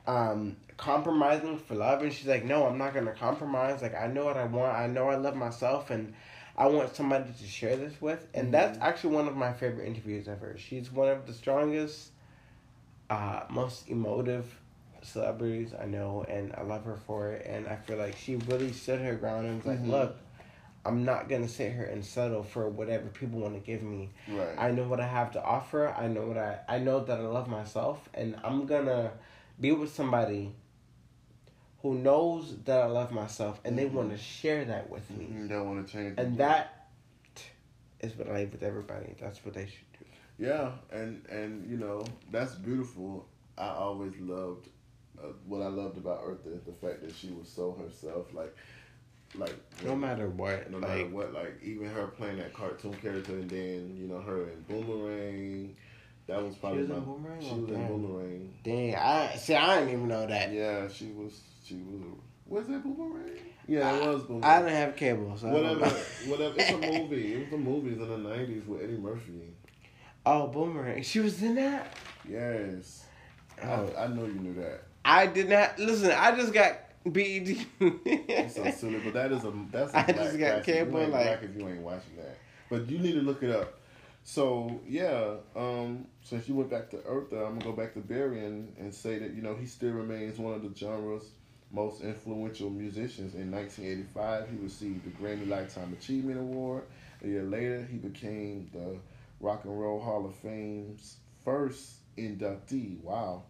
B: um, compromising for love, and she's like, "No, I'm not gonna compromise. Like I know what I want. I know I love myself, and I want somebody to share this with." And that's actually one of my favorite interviews ever. She's one of the strongest, uh, most emotive celebrities I know, and I love her for it. And I feel like she really stood her ground and was like,
A: Mhm.
B: "Look." I'm not gonna sit here and settle for whatever people want to give me.
A: right.
B: I know what I have to offer. I know what I I know that I love myself, and I'm gonna be with somebody who knows that I love myself, and they want to share that with me.
A: You don't want to change.
B: And that is what I leave with everybody. That's what they should do.
A: Yeah, and and you know that's beautiful. I always loved uh, what I loved about Eartha, the fact that she was so herself. Like, like
B: No matter what,
A: no matter what, like even her playing that cartoon character, and then you know her in Boomerang. That was probably
B: was in Boomerang?
A: She
B: Oh,
A: was in. Boomerang.
B: dang, I see. I didn't even know that.
A: Yeah, she was. She was. Was that Boomerang? Yeah, it was Boomerang.
B: I didn't have cable, so I don't
A: whatever,
B: know.
A: whatever. It's a movie. It was the movies in the nineties with Eddie Murphy.
B: Oh, Boomerang. She was in that.
A: Yes,
B: Oh.
A: I, I know you knew that.
B: I did not listen. I just got BET.
A: It's so silly, but that is a that's a
B: I
A: black
B: just got
A: classic.
B: cable,
A: You ain't
B: like-
A: black if you ain't watching that. But you need to look it up. So yeah, um, since you went back to Eartha, I'm gonna go back to Berry and, and say that you know he still remains one of the genre's most influential musicians. In 1985, he received the Grammy Lifetime Achievement Award. A year later, he became the Rock and Roll Hall of Fame's first inductee. Wow.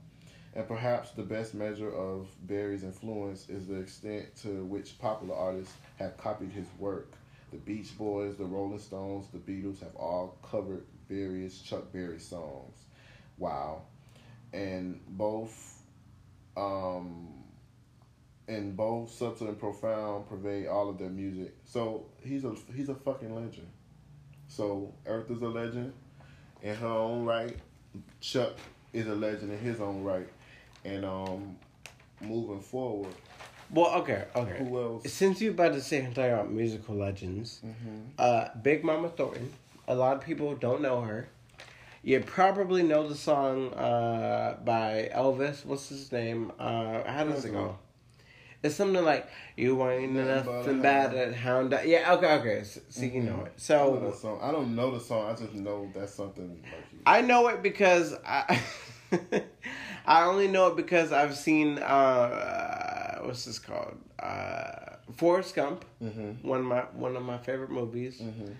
A: And perhaps the best measure of Berry's influence is the extent to which popular artists have copied his work. The Beach Boys, the Rolling Stones, the Beatles have all covered various Chuck Berry songs. Wow. And both um and both subtle and profound pervade all of their music. So he's a he's a fucking legend. So Earth is a legend in her own right. Chuck is a legend in his own right. And um moving forward,
B: well, okay, okay.
A: who else?
B: Since you're about to say talking about musical legends,
A: Mm-hmm.
B: uh, Big Mama Thornton. A lot of people don't know her. You probably know the song uh, by Elvis. What's his name? Uh, how does it go? It's something like "You ain't
A: Nothing
B: bad at hound." dog." Yeah, okay, okay. So, so you know it.
A: I know
B: So
A: song. I don't know the song. I just know that's something like.
B: I know it because I I only know it because I've seen uh, what's this called? Uh, Forrest Gump,
A: Mm-hmm.
B: one of my one of my favorite movies.
A: Mm-hmm.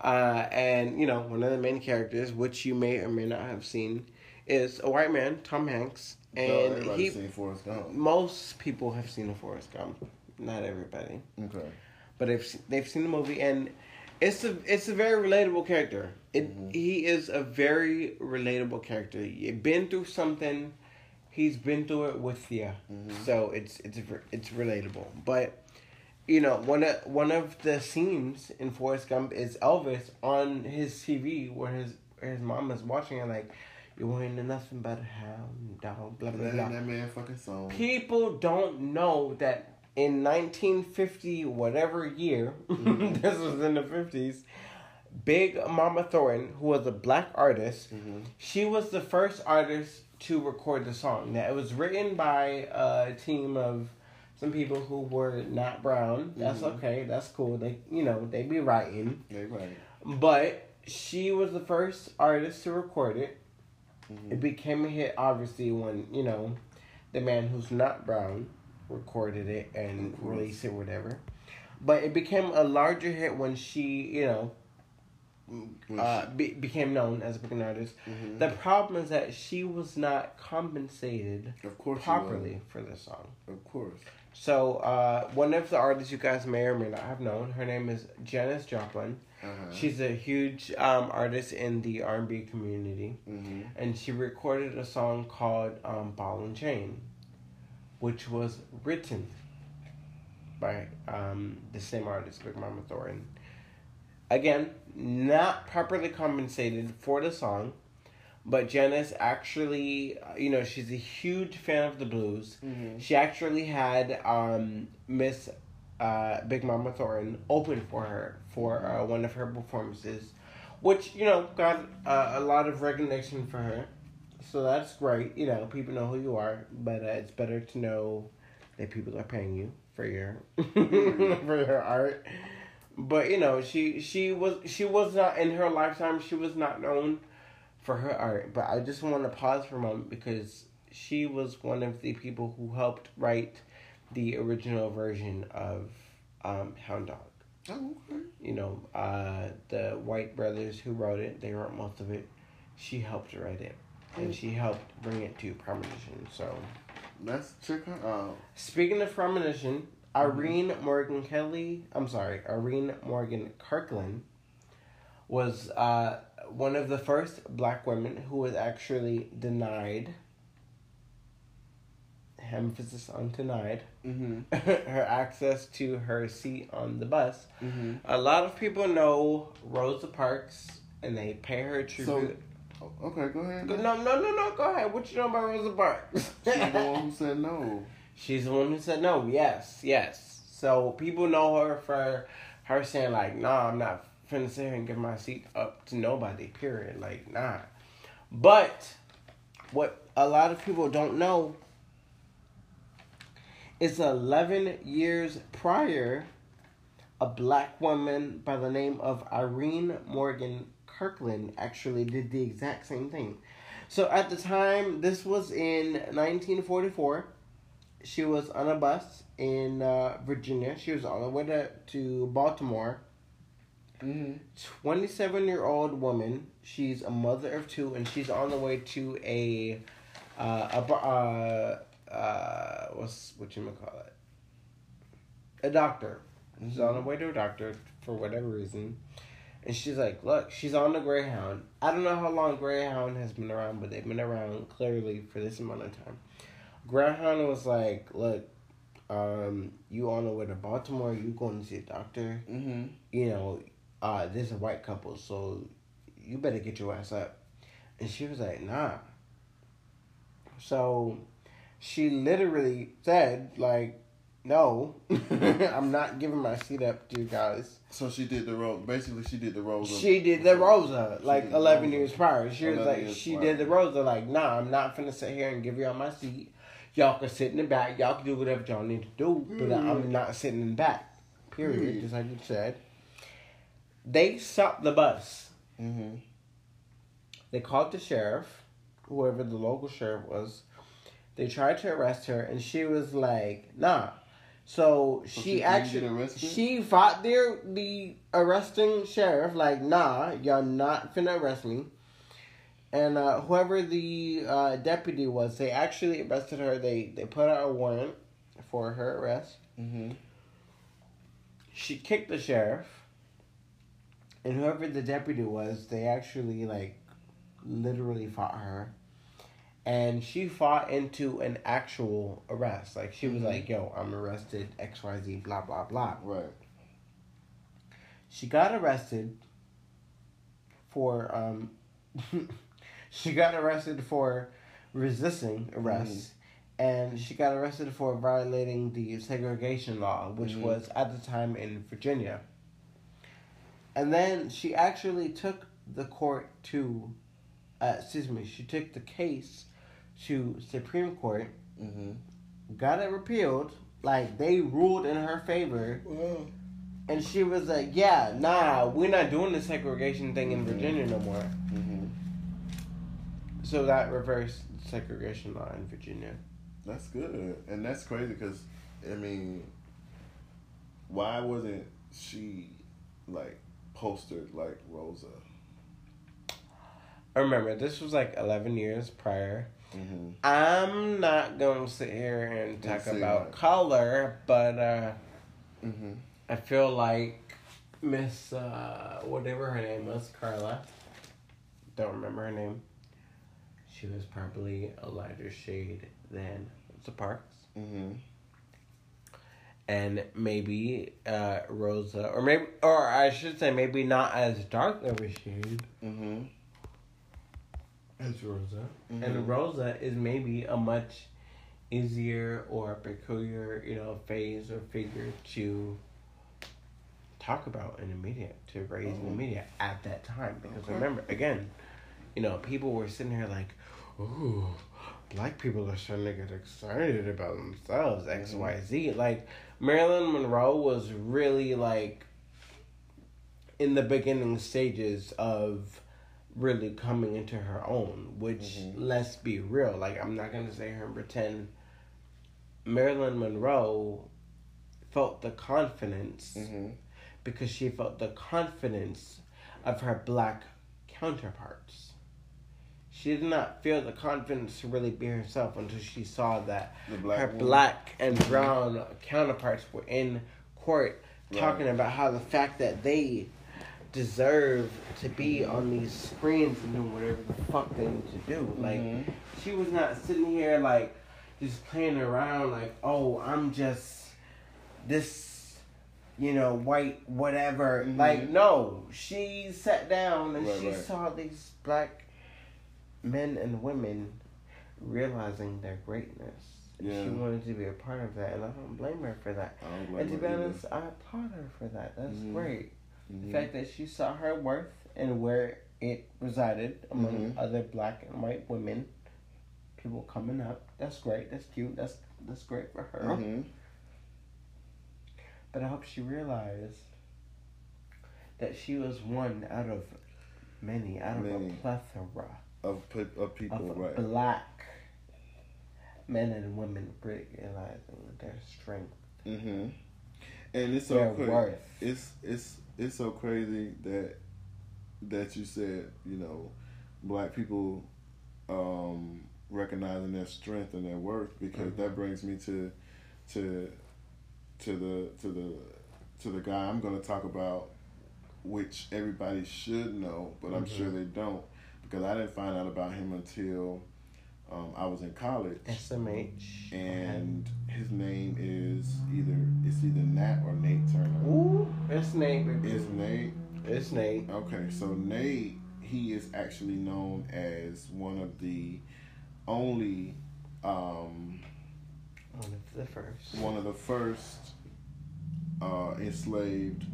B: Uh, and you know, one of the main characters, which you may or may not have seen, is a white man, Tom Hanks,
A: And everybody
B: he.
A: seen Forrest Gump.
B: Most people have seen a Forrest Gump, not everybody,
A: Okay.
B: but they've they've seen the movie, and it's a it's a very relatable character. It
A: Mhm.
B: he is a very relatable character. You've been through something, he's been through it with you,
A: Mhm.
B: so it's it's it's relatable. But you know, one of one of the scenes in Forrest Gump is Elvis on his TV where his his mom is watching it like, "You ain't nothing but a hound dog." Blah blah blah.
A: that man fucking song.
B: People don't know that in 1950 whatever year,
A: Mhm.
B: this was in the 50s. Big Mama Thornton, who was a black artist,
A: Mm-hmm.
B: she was the first artist to record the song. Now it was written by a team of some people who were not brown. That's
A: Mhm.
B: okay. That's cool. They you know they be writing,
A: They right.
B: but she was the first artist to record it.
A: Mm-hmm.
B: It became a hit obviously when you know the man who's not brown recorded it and released it, whatever. But it became a larger hit when she you know uh, be, became known as a big artist.
A: Mhm.
B: The problem is that she was not compensated
A: Of course.
B: properly for this song.
A: Of course.
B: So uh, one of the artists you guys may or may not have known, her name is Janis Joplin.
A: Uh-huh.
B: She's a huge um, artist in the R and B community,
A: Mm-hmm.
B: and she recorded a song called um, "Ball and Chain," which was written by um, the same artist, Big Mama Thornton. Again, not properly compensated for the song, but Janis actually, you know, she's a huge fan of the blues.
A: Mm-hmm.
B: She actually had um, Miss uh, Big Mama Thornton open for her for uh, one of her performances, which you know got uh, a lot of recognition for her. So that's great. You know, people know who you are, but uh, it's better to know that people are paying you for your for your art. But you know, she she was she was not in her lifetime. She was not known for her art. But I just want to pause for a moment because she was one of the people who helped write the original version of um, Hound Dog.
A: Oh, okay.
B: You know, uh, the White brothers who wrote it, they wrote most of it. She helped write it, and she helped bring it to prominence. So,
A: Let's check her out.
B: speaking of prominence, Irene Morgan Kelly, I'm sorry, Irene Morgan Kirkland was uh, one of the first black women who was actually denied, emphasis on denied,
A: Mm-hmm.
B: her access to her seat on the bus.
A: Mm-hmm.
B: A lot of people know Rosa Parks and they pay her tribute.
A: Okay, go ahead.
B: no, no, no, no, go ahead. What you know about Rosa Parks?
A: She's the one who said no.
B: She's the one who said no. Yes, yes. So people know her for her saying like, "Nah, I'm not finna sit here and give my seat up to nobody." Period. Like, nah. But what a lot of people don't know is 11 years prior, a black woman by the name of Irene Morgan Kirkland actually did the exact same thing. So at the time, this was in 1944. She was on a bus in uh, Virginia. She was on the way to, to Baltimore.
A: Mm-hmm.
B: 27 year old woman. She's a mother of two, and she's on the way to a uh, a uh, uh, what's what you call it? A doctor. She's on the way to a doctor for whatever reason, and she's like, "Look, she's on the Greyhound. I don't know how long Greyhound has been around, but they've been around clearly for this amount of time." Greyhound was like, "Look, um, you on the way to Baltimore? You going to see a doctor?
A: Mm-hmm.
B: you know, uh, is a white couple, so you better get your ass up. And she was like, nah. So she literally said, like, no, I'm not giving my seat up to you guys.
A: So she did the role. Basically, she did the role. Of,
B: She did the Rosa, like 11
A: Rosa.
B: years prior. She was like, she
A: prior.
B: did the Rosa, like, nah, I'm not finna sit here and give y'all my seat. Y'all can sit in the back. Y'all can do whatever y'all need to do, but
A: Mm.
B: I'm not sitting in the back. Period,
A: Mm.
B: just like you said. They stopped the bus.
A: Mm-hmm.
B: They called the sheriff, whoever the local sheriff was. They tried to arrest her, and she was like, "Nah." So,
A: So
B: she,
A: she
B: actually she fought the the arresting sheriff like, "Nah, y'all not finna arrest me." And uh, whoever the uh, deputy was, they actually arrested her. They they put out a warrant for her arrest.
A: Mm-hmm.
B: She kicked the sheriff, and whoever the deputy was, they actually like literally fought her, and she fought into an actual arrest. Like she was
A: Mhm.
B: like, "Yo, I'm arrested. X Y Z. Blah blah blah."
A: Right.
B: She got arrested for um, she got arrested for resisting arrest. And she got arrested for violating the segregation law, which
A: Mhm.
B: was at the time in Virginia. And then she actually took the court to, uh, excuse me, she took the case to Supreme Court,
A: Mm-hmm.
B: got it repealed, like they ruled in her favor,
A: Well.
B: and she was like, "Yeah, nah, we're not doing the segregation thing in. Virginia no more." So that reversed segregation law in Virginia.
A: That's good, and that's crazy because I mean, why wasn't she like postered like Rosa?
B: I remember this was like eleven years prior.
A: Mm-hmm.
B: I'm not gonna sit here and talk about
A: like-
B: color, but uh,
A: Mm-hmm.
B: I feel like Miss uh, whatever her name was, Carla. Don't remember her name. She was probably a lighter shade than Rosa Parks,
A: Mm-hmm.
B: and maybe uh, Rosa, or maybe, or I should say, maybe not as dark of a shade
A: Mm-hmm.
B: as Rosa.
A: Mhm.
B: And Rosa is maybe a much easier or peculiar, you know, phase or figure to talk about in the media, to raise in the
A: Oh.
B: media at that time. Because
A: Okay.
B: remember, again, you know, people were sitting here like, ooh, black people are starting to get excited about themselves, X. Y, Z. Like, Marilyn Monroe was really like in the beginning stages of really coming into her own, which
A: Mhm.
B: let's be real, like I'm not gonna say her and pretend Marilyn Monroe felt the confidence
A: Mm-hmm.
B: because she felt the confidence of her black counterparts. She did not feel the confidence to really be herself until she saw that
A: The black
B: her
A: woman.
B: black and brown counterparts were in court
A: Right.
B: talking about how the fact that they deserve to be on these screens and doing whatever the fuck they need to do. Like
A: Mhm.
B: she was not sitting here like just playing around like, oh, I'm just this, you know, white whatever.
A: Mhm.
B: Like no, she sat down and
A: Right,
B: she
A: right.
B: saw these black men and women realizing their greatness yeah. she wanted to be a part of that, and I don't blame her for that. and to be honest, I applaud her for that. That's mm-hmm. great. Mm-hmm. The fact that she saw her worth and where it resided among mm-hmm. other black and white women, people coming up. That's great. That's cute. That's that's great for her. Mm-hmm. But I hope she realized that she was one out of many, out of many. a plethora
A: of of people,
B: of
A: right?
B: Black men and women realizing their strength.
A: Mm-hmm. And it's so crazy. It's it's it's so crazy that that you said you know black people um, recognizing their strength and their worth because mm-hmm. that brings me to to to the to the to the guy I'm going to talk about, which everybody should know, but I'm mm-hmm. sure they don't because I didn't find out about him until um, I was in college.
B: SMH.
A: And okay. his name is either it's either Nat or Nate Turner.
B: Ooh, it's Nate.
A: It's Nate.
B: It's Nate.
A: Okay, so Nate, he is actually known as one of the only. Um,
B: one of the first.
A: One of the first uh, enslaved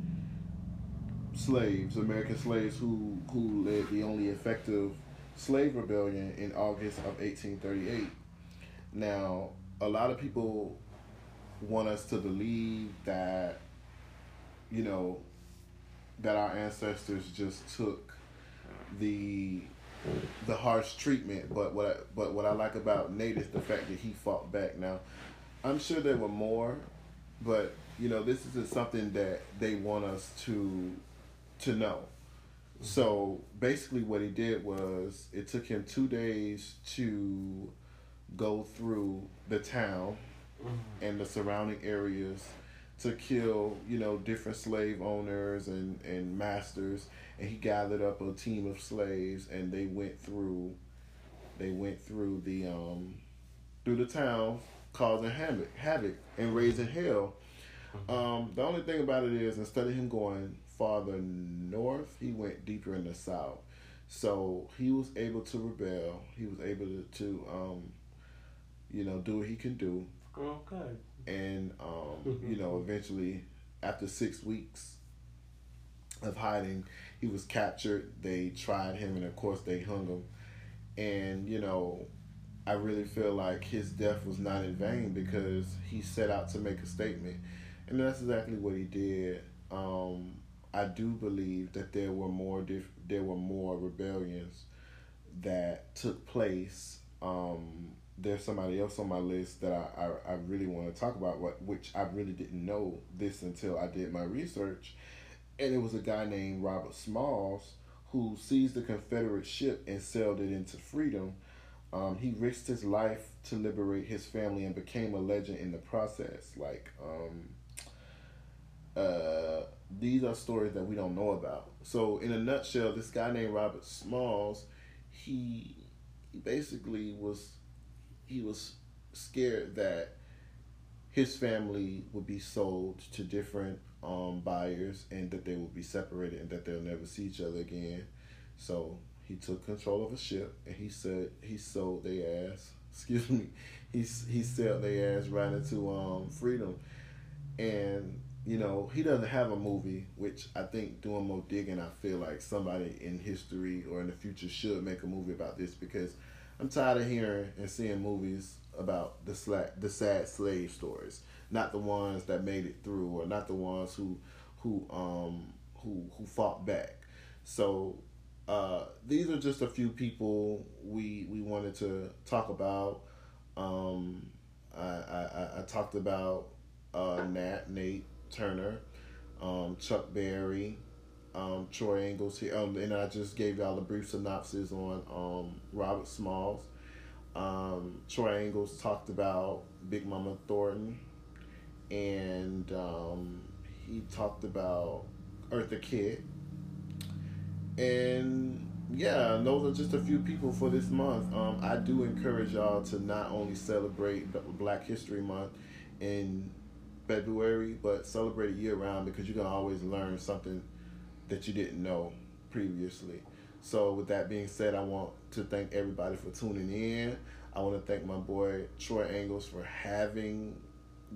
A: slaves, American slaves who who led the only effective slave rebellion in August of 1838. Now, a lot of people want us to believe that, you know, that our ancestors just took the the harsh treatment. But what I, but what I like about Nate is the fact that he fought back. Now, I'm sure there were more, but you know, this is something that they want us to to know. So basically, what he did was it took him two days to go through the town mm-hmm. and the surrounding areas to kill, you know, different slave owners and, and masters. And he gathered up a team of slaves, and they went through, they went through the um, through the town, causing havoc, havoc and raising hell. Mm-hmm. Um, the only thing about it is, instead of him going farther north, he went deeper in the south. So he was able to rebel. He was able to, to um, you know, do what he can do.
B: Okay.
A: And um, you know, eventually, after six weeks of hiding, he was captured. They tried him, and of course, they hung him. And you know, I really feel like his death was not in vain because he set out to make a statement, and that's exactly what he did. Um, I do believe that there were more diff- there were more rebellions that took place. Um, there's somebody else on my list that I, I, I really want to talk about, what which I really didn't know this until I did my research, and it was a guy named Robert Smalls who seized the Confederate ship and sailed it into freedom. Um, he risked his life to liberate his family and became a legend in the process. Like, um, uh, these are stories that we don't know about. So, in a nutshell, this guy named Robert Smalls, he, he basically was he was scared that his family would be sold to different um, buyers and that they would be separated and that they'll never see each other again. So he took control of a ship and he said he sold their ass. Excuse me. He he sold their ass right into um, freedom, and you know, he doesn't have a movie, which I think doing more digging, I feel like somebody in history or in the future should make a movie about this because I'm tired of hearing and seeing movies about the sla- the sad slave stories, not the ones that made it through or not the ones who who um who who fought back. So uh, these are just a few people we we wanted to talk about. Um, I, I, I talked about uh, Nat Nate Turner, um, Chuck Berry, um, Troy Angles here, um, and I just gave y'all a brief synopsis on um, Robert Smalls. Um, Troy Angles talked about Big Mama Thornton, and um, he talked about Eartha Kitt, and yeah, those are just a few people for this month. Um, I do encourage y'all to not only celebrate Black History Month in February, but celebrate it year round because you can always learn something that you didn't know previously. So, with that being said, I want to thank everybody for tuning in. I want to thank my boy Troy Angles for having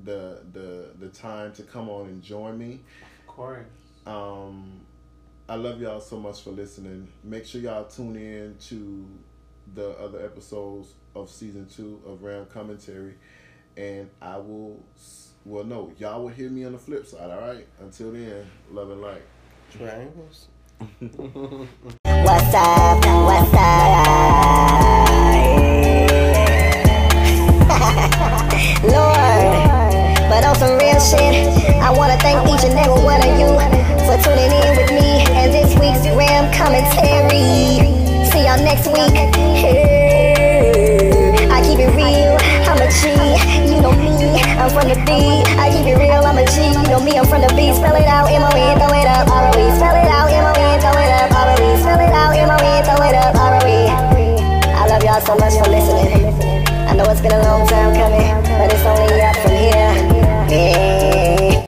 A: the the the time to come on and join me.
B: Of course.
A: Um, I love y'all so much for listening. Make sure y'all tune in to the other episodes of season two of Ram Commentary, and I will. Well, no, y'all will hear me on the flip side. All right. Until then, love and light.
B: Triangles.
C: What's up? What's up? Lord, but on some real shit, I wanna thank each and every one of you for tuning in with me and this week's Ram commentary. the D. I keep it real, I'm a G. Know me, I'm from the B. Spell it out, M-O-N, throw it up, R-O-E. Spell it out, M-O-N, throw it up, R-O-E. Spell it out, M-O-N, throw it up, R-O-E. I love y'all so much for listening. I know it's been a long time coming, but it's only up from here. Yeah.